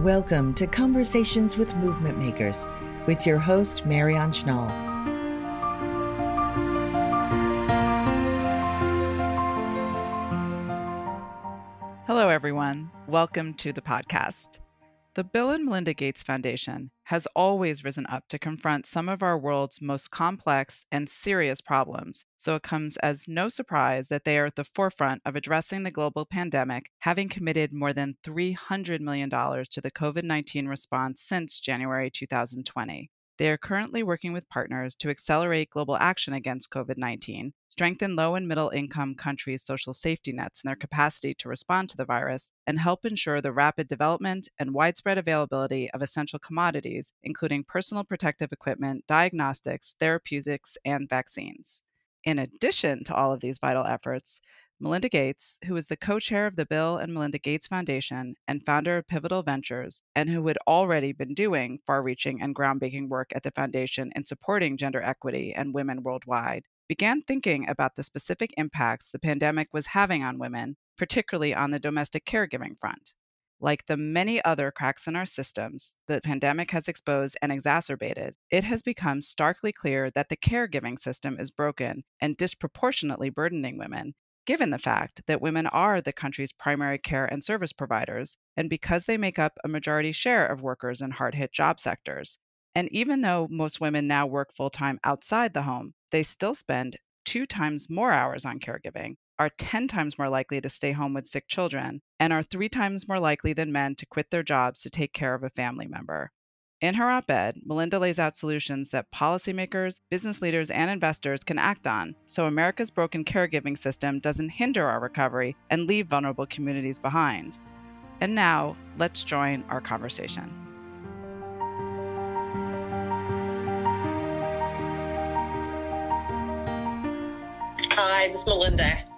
Welcome to Conversations with Movement Makers with your host, Marianne Schnall. Hello, everyone. Welcome to the podcast. The Bill and Melinda Gates Foundation has always risen up to confront some of our world's most complex and serious problems, so it comes as no surprise that they are at the forefront of addressing the global pandemic, having committed more than $300 million to the COVID 19 response since January 2020. They are currently working with partners to accelerate global action against COVID 19, strengthen low and middle income countries' social safety nets and their capacity to respond to the virus, and help ensure the rapid development and widespread availability of essential commodities, including personal protective equipment, diagnostics, therapeutics, and vaccines. In addition to all of these vital efforts, Melinda Gates, who is the co chair of the Bill and Melinda Gates Foundation and founder of Pivotal Ventures, and who had already been doing far reaching and groundbreaking work at the foundation in supporting gender equity and women worldwide, began thinking about the specific impacts the pandemic was having on women, particularly on the domestic caregiving front. Like the many other cracks in our systems the pandemic has exposed and exacerbated, it has become starkly clear that the caregiving system is broken and disproportionately burdening women, given the fact that women are the country's primary care and service providers, and because they make up a majority share of workers in hard hit job sectors. And even though most women now work full time outside the home, they still spend two times more hours on caregiving, are 10 times more likely to stay home with sick children, and are three times more likely than men to quit their jobs to take care of a family member. In her op ed, Melinda lays out solutions that policymakers, business leaders, and investors can act on so America's broken caregiving system doesn't hinder our recovery and leave vulnerable communities behind. And now, let's join our conversation. Hi, this is Melinda.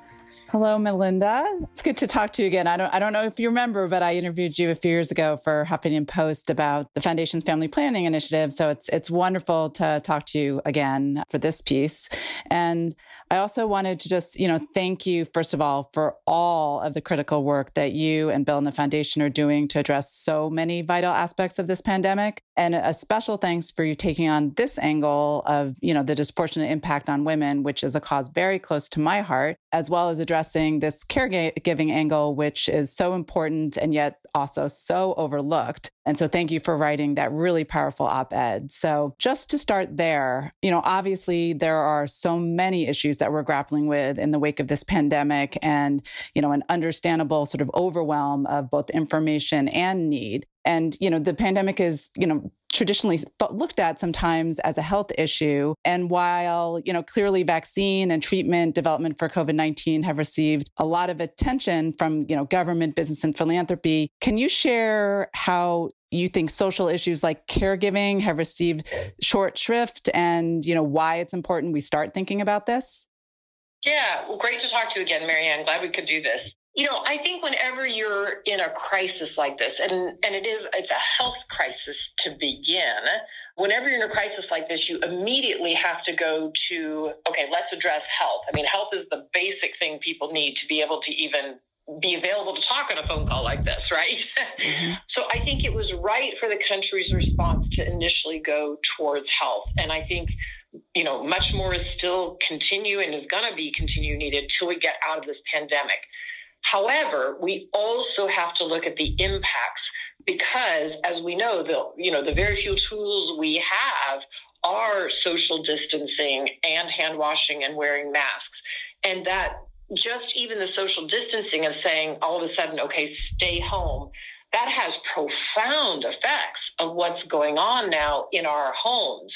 Hello, Melinda. It's good to talk to you again. I don't, I don't know if you remember, but I interviewed you a few years ago for Huffington Post about the foundation's family planning initiative. So it's it's wonderful to talk to you again for this piece. And I also wanted to just, you know, thank you first of all for all of the critical work that you and Bill and the foundation are doing to address so many vital aspects of this pandemic. And a special thanks for you taking on this angle of, you know, the disproportionate impact on women, which is a cause very close to my heart, as well as address addressing this caregiving angle, which is so important and yet also so overlooked. And so thank you for writing that really powerful op ed. So just to start there, you know, obviously there are so many issues that we're grappling with in the wake of this pandemic and, you know, an understandable sort of overwhelm of both information and need. And, you know, the pandemic is, you know, traditionally looked at sometimes as a health issue. And while, you know, clearly vaccine and treatment development for COVID-19 have received a lot of attention from, you know, government, business and philanthropy, can you share how you think social issues like caregiving have received short shrift and, you know, why it's important we start thinking about this? Yeah, well, great to talk to you again, Marianne. Glad we could do this. You know, I think whenever you're in a crisis like this, and and it is it's a health crisis to begin. Whenever you're in a crisis like this, you immediately have to go to okay, let's address health. I mean, health is the basic thing people need to be able to even be available to talk on a phone call like this, right? Mm-hmm. so I think it was right for the country's response to initially go towards health, and I think you know much more is still continue and is going to be continue needed till we get out of this pandemic. However, we also have to look at the impacts because, as we know, the you know the very few tools we have are social distancing and hand washing and wearing masks, and that just even the social distancing of saying all of a sudden, okay, stay home, that has profound effects of what's going on now in our homes.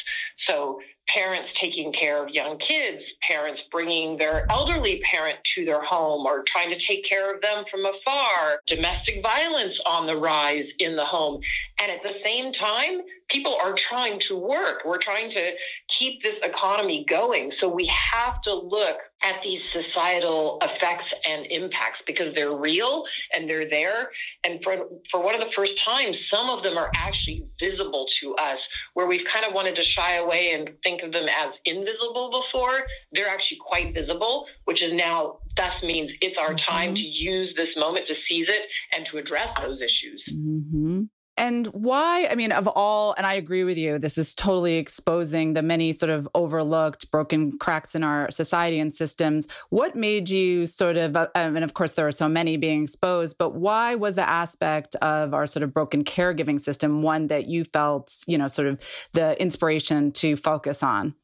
So parents taking care of young kids, parents bringing their elderly parent to their home or trying to take care of them from afar, domestic violence on the rise in the home. And at the same time, people are trying to work. We're trying to keep this economy going. So we have to look at these societal effects and impacts because they're real and they're there. And for, for one of the first times, some of them are actually visible to us where we've kind of wanted to shy away and think of them as invisible before. They're actually quite visible, which is now thus means it's our time mm-hmm. to use this moment to seize it and to address those issues. Mm-hmm. And why? I mean, of all, and I agree with you, this is totally exposing the many sort of overlooked, broken cracks in our society and systems. What made you sort of, uh, and of course, there are so many being exposed, but why was the aspect of our sort of broken caregiving system one that you felt, you know, sort of the inspiration to focus on?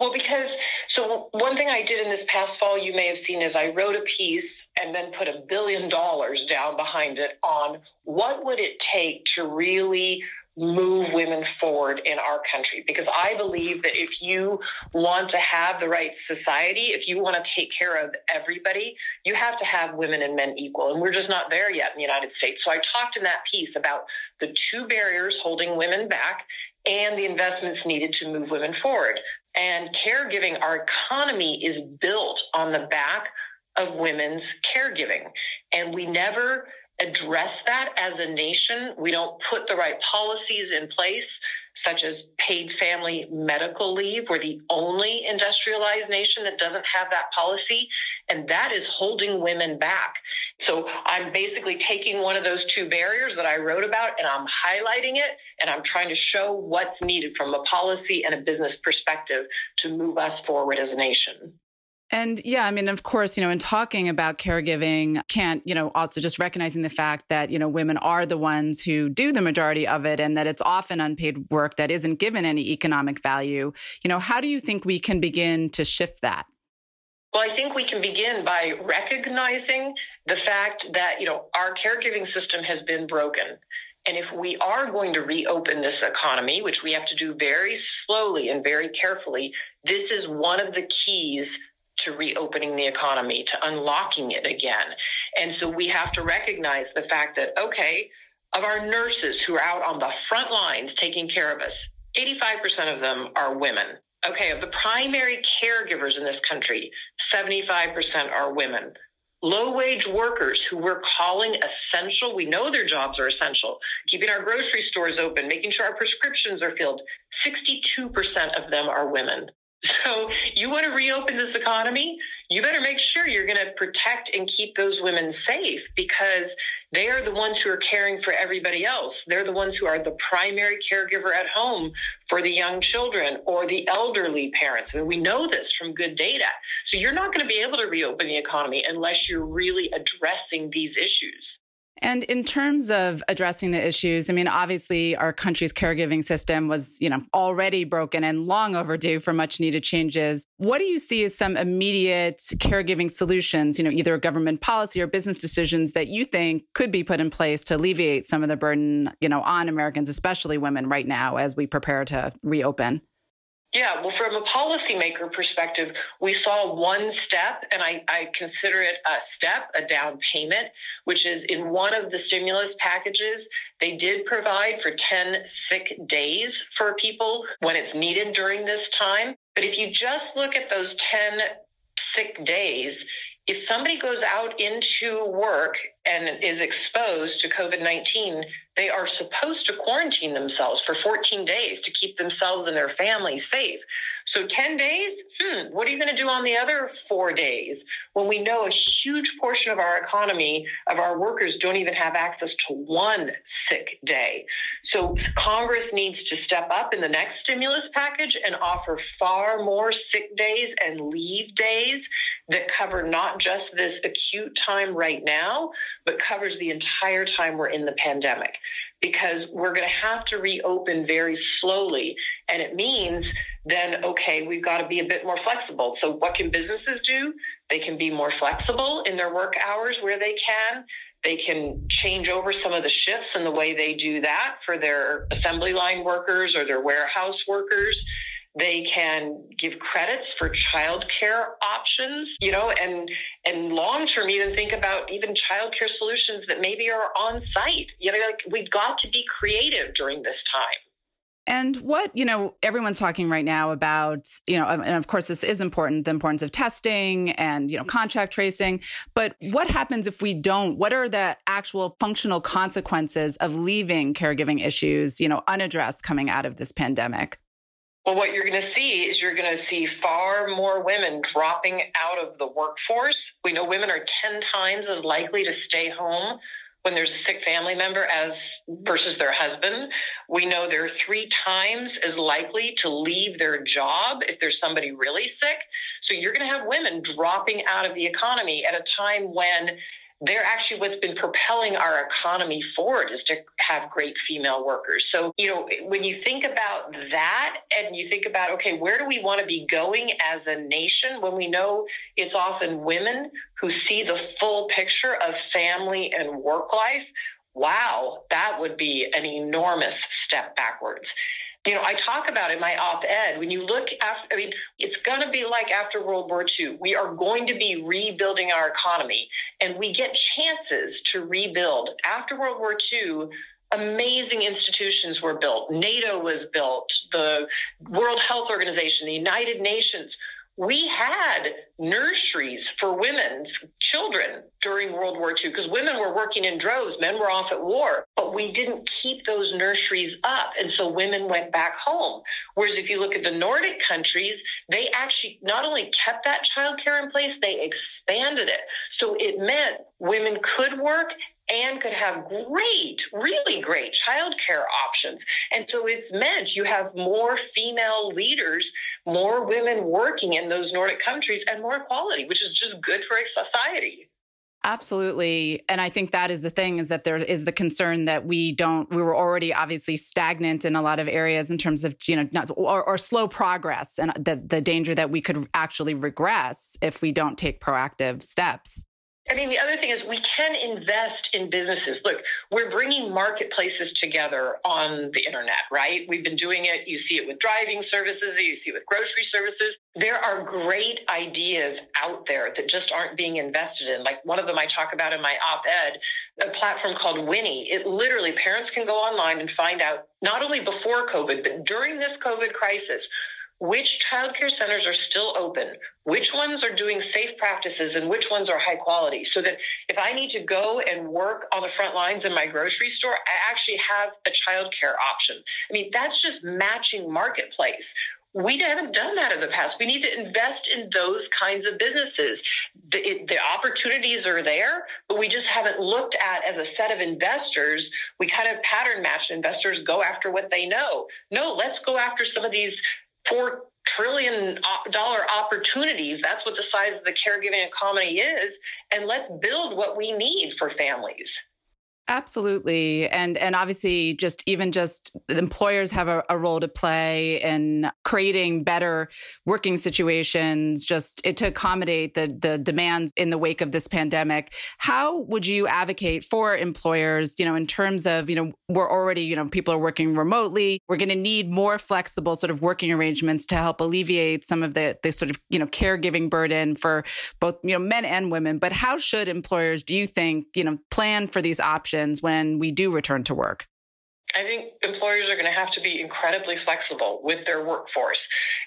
Well, because so one thing I did in this past fall, you may have seen, is I wrote a piece and then put a billion dollars down behind it on what would it take to really move women forward in our country because I believe that if you want to have the right society, if you want to take care of everybody, you have to have women and men equal. And we're just not there yet in the United States. So I talked in that piece about the two barriers holding women back and the investments needed to move women forward. And caregiving, our economy is built on the back of women's caregiving. And we never address that as a nation. We don't put the right policies in place, such as paid family medical leave. We're the only industrialized nation that doesn't have that policy. And that is holding women back. So I'm basically taking one of those two barriers that I wrote about and I'm highlighting it and I'm trying to show what's needed from a policy and a business perspective to move us forward as a nation. And yeah, I mean, of course, you know, in talking about caregiving, can't, you know, also just recognizing the fact that, you know, women are the ones who do the majority of it and that it's often unpaid work that isn't given any economic value. You know, how do you think we can begin to shift that? Well, I think we can begin by recognizing the fact that, you know, our caregiving system has been broken. And if we are going to reopen this economy, which we have to do very slowly and very carefully, this is one of the keys to reopening the economy, to unlocking it again. And so we have to recognize the fact that, okay, of our nurses who are out on the front lines taking care of us, 85% of them are women. Okay, of the primary caregivers in this country, 75% are women. Low wage workers who we're calling essential, we know their jobs are essential, keeping our grocery stores open, making sure our prescriptions are filled. 62% of them are women. So you want to reopen this economy? You better make sure you're going to protect and keep those women safe because they are the ones who are caring for everybody else. They're the ones who are the primary caregiver at home for the young children or the elderly parents. And we know this from good data. So you're not going to be able to reopen the economy unless you're really addressing these issues. And in terms of addressing the issues, I mean, obviously our country's caregiving system was, you know, already broken and long overdue for much needed changes. What do you see as some immediate caregiving solutions, you know, either government policy or business decisions that you think could be put in place to alleviate some of the burden, you know, on Americans, especially women right now as we prepare to reopen? Yeah, well, from a policymaker perspective, we saw one step, and I, I, consider it a step, a down payment, which is in one of the stimulus packages, they did provide for 10 sick days for people when it's needed during this time. But if you just look at those 10 sick days, if somebody goes out into work and is exposed to COVID 19, they are supposed to quarantine themselves for 14 days to keep themselves and their families safe. So 10 days? Hmm, what are you going to do on the other four days when we know a huge portion of our economy, of our workers, don't even have access to one sick day? So Congress needs to step up in the next stimulus package and offer far more sick days and leave days that cover not just this acute time right now, but covers the entire time we're in the pandemic. Because we're going to have to reopen very slowly. And it means then, okay, we've got to be a bit more flexible. So, what can businesses do? They can be more flexible in their work hours where they can. They can change over some of the shifts and the way they do that for their assembly line workers or their warehouse workers. They can give credits for childcare options, you know, and and long term even think about even childcare solutions that maybe are on site. You know, like we've got to be creative during this time. And what, you know, everyone's talking right now about, you know, and of course this is important, the importance of testing and, you know, contact tracing. But what happens if we don't? What are the actual functional consequences of leaving caregiving issues, you know, unaddressed coming out of this pandemic? Well, what you're going to see is you're going to see far more women dropping out of the workforce. We know women are 10 times as likely to stay home when there's a sick family member as versus their husband. We know they're three times as likely to leave their job if there's somebody really sick. So you're going to have women dropping out of the economy at a time when they're actually what's been propelling our economy forward is to have great female workers. So, you know, when you think about that and you think about, okay, where do we want to be going as a nation when we know it's often women who see the full picture of family and work life? Wow, that would be an enormous step backwards you know, I talk about in my op ed, when you look after, I mean, it's going to be like after World War II. We are going to be rebuilding our economy, and we get chances to rebuild. After World War II, amazing institutions were built. NATO was built, the World Health Organization, the United Nations we had nurseries for women's children during World War II because women were working in droves, men were off at war, but we didn't keep those nurseries up. And so women went back home. Whereas if you look at the Nordic countries, they actually not only kept that childcare in place, they expanded it. So it meant women could work and could have great, really great childcare options. And so it's meant you have more female leaders, more women working in those Nordic countries, and more equality, which is just good for a society. Absolutely. And I think that is the thing is that there is the concern that we don't, we were already obviously stagnant in a lot of areas in terms of, you know, not, or, or slow progress and the, the danger that we could actually regress if we don't take proactive steps. I mean, the other thing is we can invest in businesses. Look, we're bringing marketplaces together on the internet, right? We've been doing it. You see it with driving services, you see it with grocery services. There are great ideas out there that just aren't being invested in. Like one of them I talk about in my op ed, a platform called Winnie. It literally, parents can go online and find out not only before COVID, but during this COVID crisis, which childcare centers are still open, which ones are doing safe practices, and which ones are high quality. So that if I need to go and work on the front lines in my grocery store, I actually have a childcare option. I mean, that's just matching marketplace. We haven't done that in the past. We need to invest in those kinds of businesses. The, it, the opportunities are there, but we just haven't looked at as a set of investors. We kind of pattern match investors go after what they know. No, let's go after some of these four trillion uh, dollar opportunities. That's what the size of the caregiving economy is. And let's build what we need for families. Absolutely. And and obviously just even just employers have a, a, role to play in creating better working situations just it, to accommodate the the demands in the wake of this pandemic. How would you advocate for employers, you know, in terms of, you know, we're already, you know, people are working remotely. We're going to need more flexible sort of working arrangements to help alleviate some of the the sort of, you know, caregiving burden for both, you know, men and women. But how should employers, do you think, you know, plan for these options? When we do return to work? I think employers are going to have to be incredibly flexible with their workforce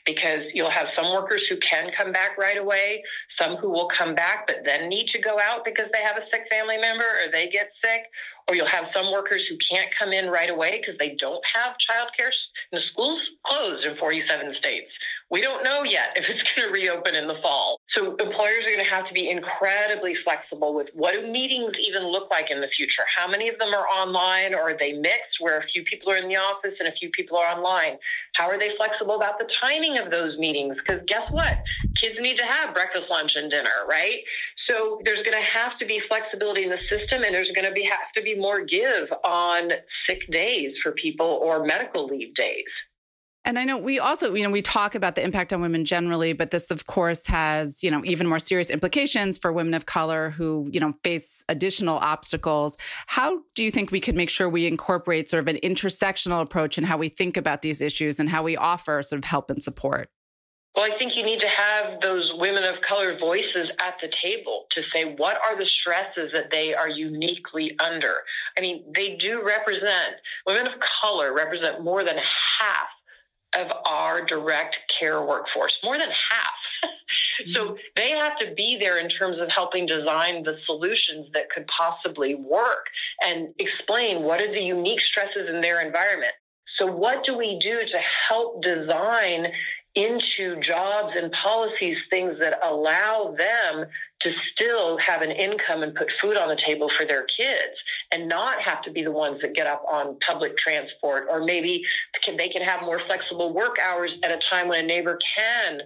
because you'll have some workers who can come back right away, some who will come back but then need to go out because they have a sick family member or they get sick, or you'll have some workers who can't come in right away because they don't have childcare. The schools closed in 47 states. We don't know yet if it's going to reopen in the fall. So employers are going to have to be incredibly flexible with what do meetings even look like in the future? How many of them are online or are they mixed where a few people are in the office and a few people are online? How are they flexible about the timing of those meetings? Because guess what? Kids need to have breakfast, lunch, and dinner, right? So there's going to have to be flexibility in the system and there's going to be have to be more give on sick days for people or medical leave days. And I know we also, you know, we talk about the impact on women generally, but this, of course, has, you know, even more serious implications for women of color who, you know, face additional obstacles. How do you think we could make sure we incorporate sort of an intersectional approach in how we think about these issues and how we offer sort of help and support? Well, I think you need to have those women of color voices at the table to say what are the stresses that they are uniquely under. I mean, they do represent, women of color represent more than half of our direct care workforce, more than half. so mm-hmm. they have to be there in terms of helping design the solutions that could possibly work and explain what are the unique stresses in their environment. So, what do we do to help design into jobs and policies things that allow them to still have an income and put food on the table for their kids and not have to be the ones that get up on public transport, or maybe can, they can have more flexible work hours at a time when a neighbor can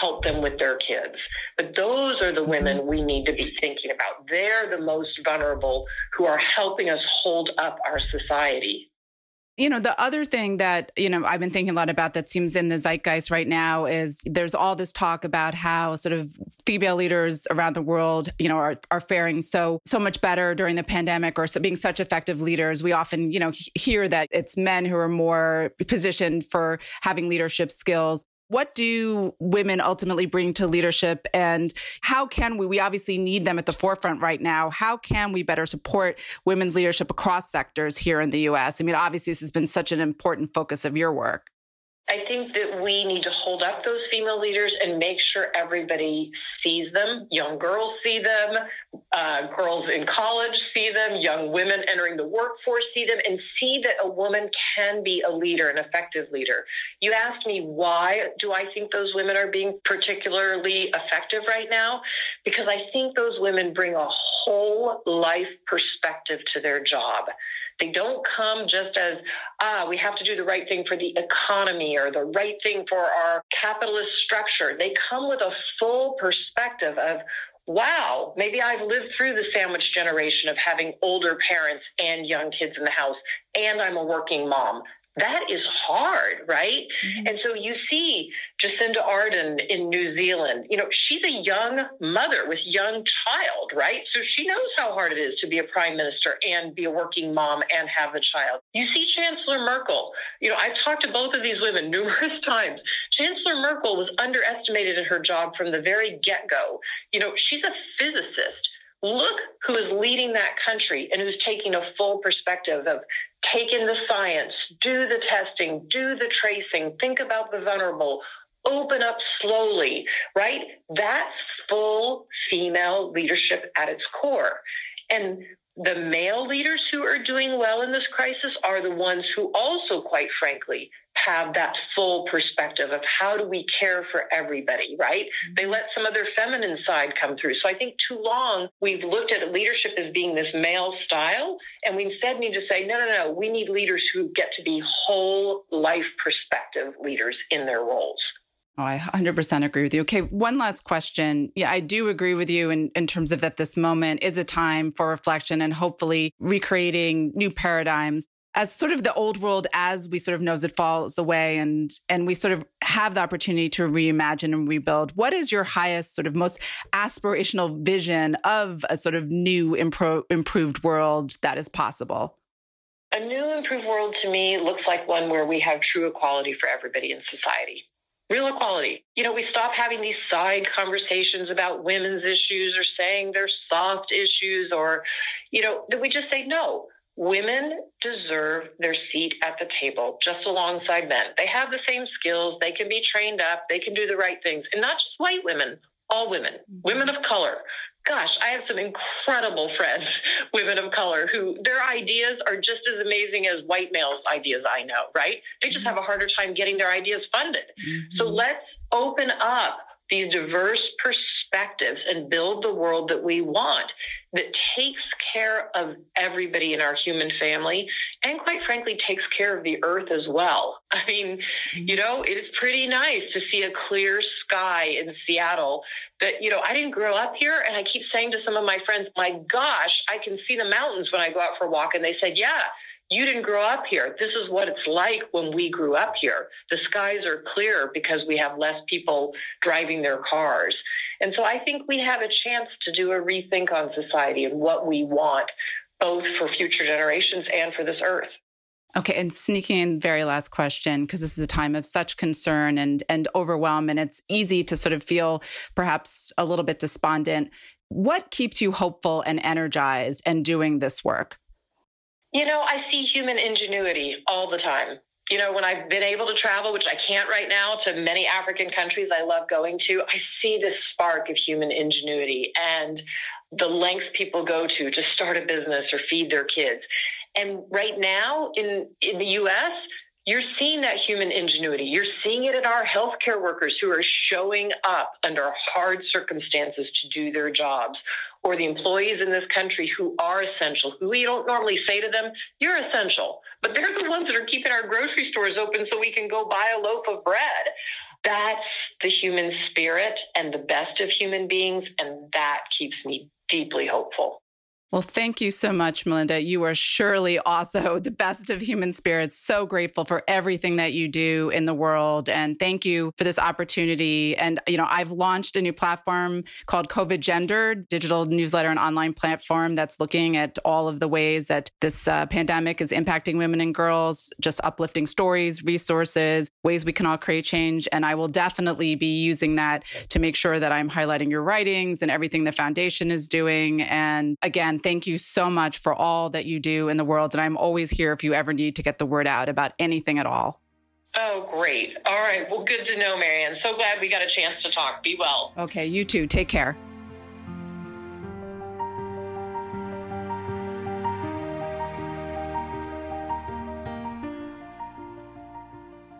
help them with their kids. But those are the mm-hmm. women we need to be thinking about. They're the most vulnerable who are helping us hold up our society. You know, the other thing that, you know, I've been thinking a lot about that seems in the zeitgeist right now is there's all this talk about how sort of female leaders around the world, you know, are, are faring so, so much better during the pandemic or so being such effective leaders. We often, you know, hear that it's men who are more positioned for having leadership skills. What do women ultimately bring to leadership and how can we, we obviously need them at the forefront right now. How can we better support women's leadership across sectors here in the US? I mean, obviously, this has been such an important focus of your work. I think that we need to hold up those female leaders and make sure everybody sees them. Young girls see them, uh, girls in college see them, young women entering the workforce see them, and see that a woman can be a leader, an effective leader. You asked me why do I think those women are being particularly effective right now? Because I think those women bring a whole life perspective to their job. They don't come just as, ah, we have to do the right thing for the economy or the right thing for our capitalist structure. They come with a full perspective of, wow, maybe I've lived through the sandwich generation of having older parents and young kids in the house, and I'm a working mom that is hard, right? Mm-hmm. And so you see Jacinda Ardern in New Zealand, you know, she's a young mother with young child, right? So she knows how hard it is to be a prime minister and be a working mom and have a child. You see Chancellor Merkel, you know, I've talked to both of these women numerous times. Chancellor Merkel was underestimated in her job from the very get go. You know, she's a physicist. Look who is leading that country and who's taking a full perspective of take in the science, do the testing, do the tracing, think about the vulnerable, open up slowly, right? That's full female leadership at its core. And the male leaders who are doing well in this crisis are the ones who also, quite frankly, have that full perspective of how do we care for everybody, right? Mm-hmm. They let some of their feminine side come through. So I think too long we've looked at leadership as being this male style, and we instead need to say, no, no, no, we need leaders who get to be whole life perspective leaders in their roles. Oh, I 100% agree with you. Okay, one last question. Yeah, I do agree with you in, in terms of that this moment is a time for reflection and hopefully recreating new paradigms as sort of the old world as we sort of knows it falls away and and we sort of have the opportunity to reimagine and rebuild what is your highest sort of most aspirational vision of a sort of new impro- improved world that is possible a new improved world to me looks like one where we have true equality for everybody in society real equality. You know, we stop having these side conversations about women's issues or saying they're soft issues or, you know, that we just say, no, women deserve their seat at the table just alongside men. They have the same skills. They can be trained up. They can do the right things. And not just white women, all women, women of color. Gosh, I have some incredible friends, women of color, who their ideas are just as amazing as white males' ideas I know, right? They just mm-hmm. have a harder time getting their ideas funded. Mm-hmm. So let's open up these diverse perspectives and build the world that we want that takes care of everybody in our human family and quite frankly takes care of the earth as well. I mean, mm-hmm. you know, it's pretty nice to see a clear sky in Seattle that, you know, I didn't grow up here and I keep saying to some of my friends, my gosh, I can see the mountains when I go out for a walk. And they said, yeah, you didn't grow up here. This is what it's like when we grew up here. The skies are clear because we have less people driving their cars. And so I think we have a chance to do a rethink on society and what we want, both for future generations and for this earth. Okay, and sneaking in very last question because this is a time of such concern and and overwhelm and it's easy to sort of feel perhaps a little bit despondent. What keeps you hopeful and energized and doing this work? You know, I see human ingenuity all the time. You know, when I've been able to travel, which I can't right now, to many African countries I love going to, I see this spark of human ingenuity and the lengths people go to to start a business or feed their kids. And right now in, in the US, you're seeing that human ingenuity. You're seeing it in our healthcare workers who are showing up under hard circumstances to do their jobs or the employees in this country who are essential, who we don't normally say to them, you're essential, but they're the ones that are keeping our grocery stores open so we can go buy a loaf of bread. That's the human spirit and the best of human beings, and that keeps me deeply hopeful. Well, thank you so much, Melinda. You are surely also the best of human spirits. So grateful for everything that you do in the world. And thank you for this opportunity. And, you know, I've launched a new platform called COVID Gendered, digital newsletter and online platform that's looking at all of the ways that this uh, pandemic is impacting women and girls, just uplifting stories, resources, ways we can all create change. And I will definitely be using that to make sure that I'm highlighting your writings and everything the foundation is doing. And again, thank you so much for all that you do in the world. And I'm always here if you ever need to get the word out about anything at all. Oh, great. All right. Well, good to know, Marianne. So glad we got a chance to talk. Be well. Okay. You too. Take care.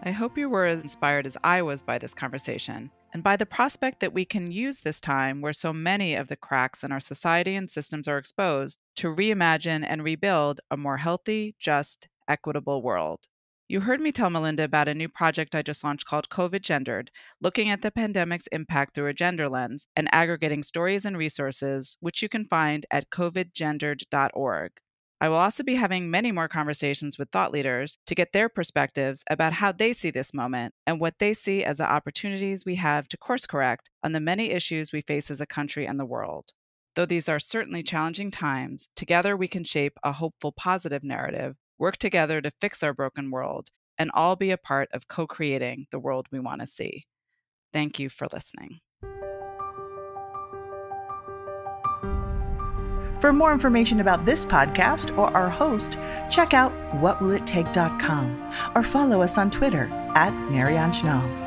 I hope you were as inspired as I was by this conversation and by the prospect that we can use this time where so many of the cracks in our society and systems are exposed to reimagine and rebuild a more healthy, just, equitable world. You heard me tell Melinda about a new project I just launched called COVID Gendered, looking at the pandemic's impact through a gender lens and aggregating stories and resources, which you can find at covidgendered.org. I will also be having many more conversations with thought leaders to get their perspectives about how they see this moment and what they see as the opportunities we have to course correct on the many issues we face as a country and the world. Though these are certainly challenging times, together we can shape a hopeful, positive narrative, work together to fix our broken world, and all be a part of co creating the world we want to see. Thank you for listening. For more information about this podcast or our host, check out whatwillittake.com or follow us on Twitter at Marianne Schnall.